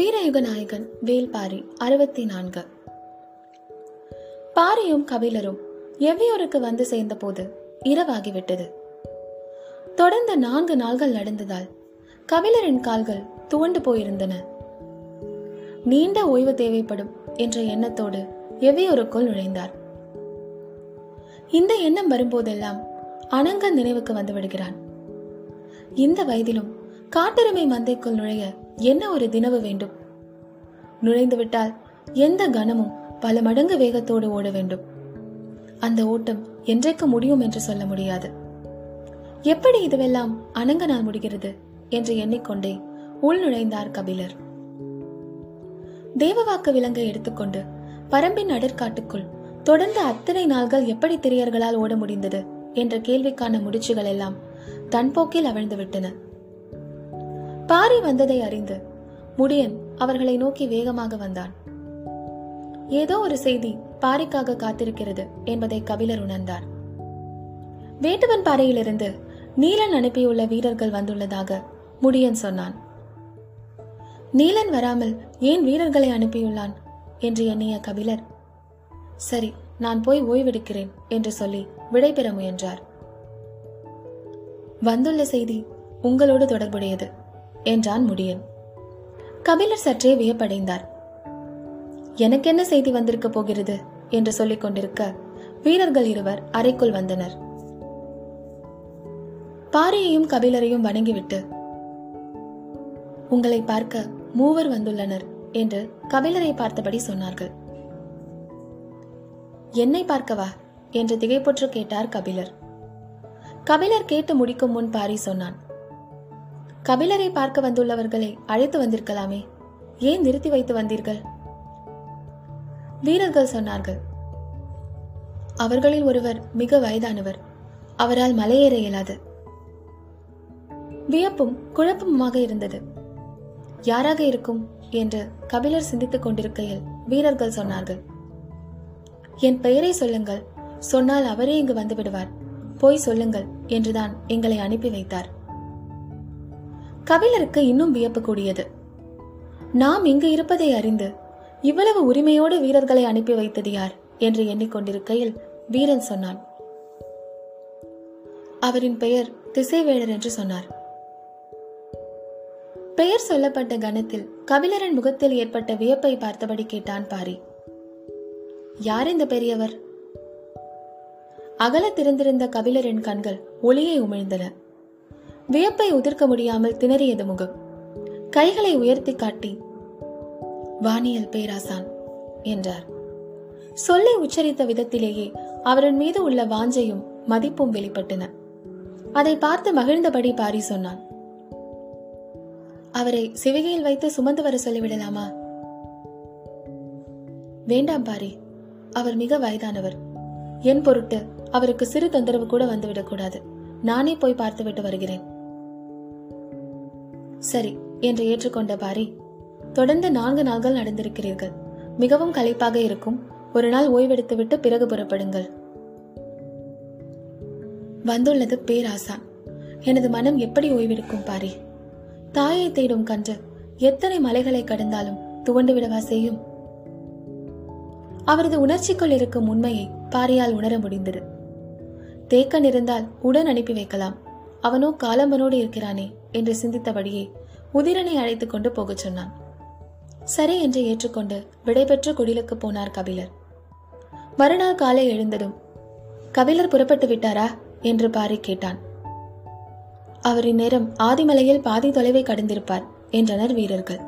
வீரயுக நாயகன் வேல்பாரி அறுபத்தி நான்கு பாரியும் கபிலரும் எவ்வியூருக்கு வந்து சேர்ந்தபோது இரவாகிவிட்டது. தொடர்ந்து நான்கு நாள்கள் நடந்ததால் கபிலரின் கால்கள் துவண்டு போயிருந்தன. நீண்ட ஓய்வு தேவைப்படும் என்ற எண்ணத்தோடு எவ்வியூருக்குள் நுழைந்தார். இந்த எண்ணம் வரும்போதெல்லாம் அனங்கன் நினைவுக்கு வந்து விடுகிறான். இந்த வயதிலும் காட்டெருமை மந்தைக்குள் நுழைய என்ன ஒரு தினவு வேண்டும்? நுழைந்துவிட்டால் எந்த கணமும் பல மடங்கு வேகத்தோடு ஓட வேண்டும். அந்த ஓட்டம் என்றைக்கு முடியும் என்று சொல்ல முடியாது. எப்படி இதுவெல்லாம் அணங்கனால் முடிகிறது என்று எண்ணிக்கொண்டே உள் நுழைந்தார் கபிலர். தேவவாக்கு விலங்கை எடுத்துக்கொண்டு பரம்பின் அடற்காட்டுக்குள் தொடர்ந்து அத்தனை நாள்கள் எப்படி திரியர்களால் ஓட முடிந்தது என்ற கேள்விக்கான முடிச்சுகள் எல்லாம் தன் போக்கில் அவிழ்ந்து விட்டன பாரி வந்ததை அறிந்து முடியன் அவர்களை நோக்கி வேகமாக வந்தான். ஏதோ ஒரு செய்தி பாரிக்காக காத்திருக்கிறது என்பதை கபிலர் உணர்ந்தார். வேட்டுவன் பாறையிலிருந்து நீலன் அனுப்பியுள்ள வீரர்கள் வந்துள்ளதாக முடியன் சொன்னான். நீலன் வராமல் ஏன் வீரர்களை அனுப்பியுள்ளான் என்று எண்ணிய கபிலர் சரி நான் போய் ஓய்வெடுக்கிறேன் என்று சொல்லி விடைபெற முயன்றார். வந்துள்ள செய்தி உங்களோடு தொடர்புடையது. என்றான் முடியன். கபிலர் சற்றே வியப்படைந்தார். எனக்கென்ன செய்தி வந்திருக்க போகிறது? என்று சொல்லிக் கொண்டிருக்க வீரர்கள் இருவர் அறைக்குள் வந்தனர். பாரியையும் கபிலரையும் வணங்கிவிட்டு உங்களை பார்க்க மூவர் வந்துள்ளனர் என்று கபிலரை பார்த்தபடி சொன்னார்கள். என்னை பார்க்கவா? என்று திகைப்புற்று கேட்டார் கபிலர். கபிலர் கேட்டு முடிக்கும் முன் பாரி சொன்னான். கபிலரை பார்க்க வந்துள்ளவர்களை அழைத்து வந்திருக்கலாமே. ஏன் நிறுத்தி வைத்து வந்தீர்கள்? வீரர்கள் சொன்னார்கள் அவர்களில் ஒருவர் மிக வயதானவர். அவரால் மலையேற இயலாது. வியப்பும் குழப்பமுமாக இருந்தது. யாராக இருக்கும்? என்று கபிலர் சிந்தித்துக் கொண்டிருக்கையில் வீரர்கள் சொன்னார்கள் என் பெயரை சொல்லுங்கள். சொன்னால் அவரே இங்கு வந்து விடுவார். போய் சொல்லுங்கள் என்றுதான் எங்களை அனுப்பி வைத்தார். கபிலருக்கு இன்னும் வியப்பு கூடியது. நாம் இங்கு இருப்பதை அறிந்து இவ்வளவு உரிமையோடு வீரர்களை அனுப்பி வைத்தது யார்? என்று எண்ணிக்கொண்டிருக்கையில் வீரன் சொன்னான். அவரின் பெயர் திசைவேழர் என்று சொன்னார். பெயர் சொல்லப்பட்ட கணத்தில் கபிலரின் முகத்தில் ஏற்பட்ட வியப்பை பார்த்தபடி கேட்டான் பாரி. யார் இந்த பெரியவர்? அகல திறந்திருந்த கபிலரின் கண்கள் ஒளியை உமிழ்ந்தன. வியப்பை உதிர்க்க முடியாமல் திணறியது முகம். கைகளை உயர்த்தி காட்டி வானியல் பேராசான் என்றார். சொல்லை உச்சரித்த விதத்திலேயே அவரின் மீது உள்ள வாஞ்சையும் மதிப்பும் வெளிப்பட்டன. அதை பார்த்து மகிழ்ந்தபடி பாரி சொன்னான் அவரை சிவிகையில் வைத்து சுமந்து வர சொல்லிவிடலாமா? வேண்டாம் பாரி அவர் மிக வயதானவர். என் பொருட்டு அவருக்கு சிறு தொந்தரவு கூட வந்துவிடக்கூடாது. நானே போய் பார்த்துவிட்டு வருகிறேன். சரி என்று ஏற்றுக்கொண்ட பாரி தொடர்ந்து நான்கு நாள்கள் நடந்திருக்கிறீர்கள். மிகவும் களைப்பாக இருக்கும். ஒரு நாள் ஓய்வெடுத்துவிட்டு பிறகு புறப்படுங்கள். வந்துள்ளது பேராசா. எனது மனம் எப்படி ஓய்வெடுக்கும் பாரி? தாயை தேடும் கன்று எத்தனை மலைகளை கடந்தாலும் துவண்டு விடவா செய்யும்? அவரது உணர்ச்சிக்குள் இருக்கும் உண்மையை பாரியால் உணர முடிந்தது. தேக்கன் இருந்தால் உடன் அனுப்பி வைக்கலாம். அவனோ காலம்பனோடு இருக்கிறானே என்று சிந்தித்தபடியே உதிரனை அழைத்துக் கொண்டு போகச் சொன்னான். சரி என்று ஏற்றுக்கொண்டு விடைபெற்று குடிலுக்கு போனார் கபிலர். மறுநாள் காலை எழுந்ததும் கபிலர் புறப்பட்டு விட்டாரா? என்று பாரி கேட்டான். அவரின் நேரம் ஆதிமலையில் பாதி தொலைவை கடந்திருப்பார் என்றனர் வீரர்கள்.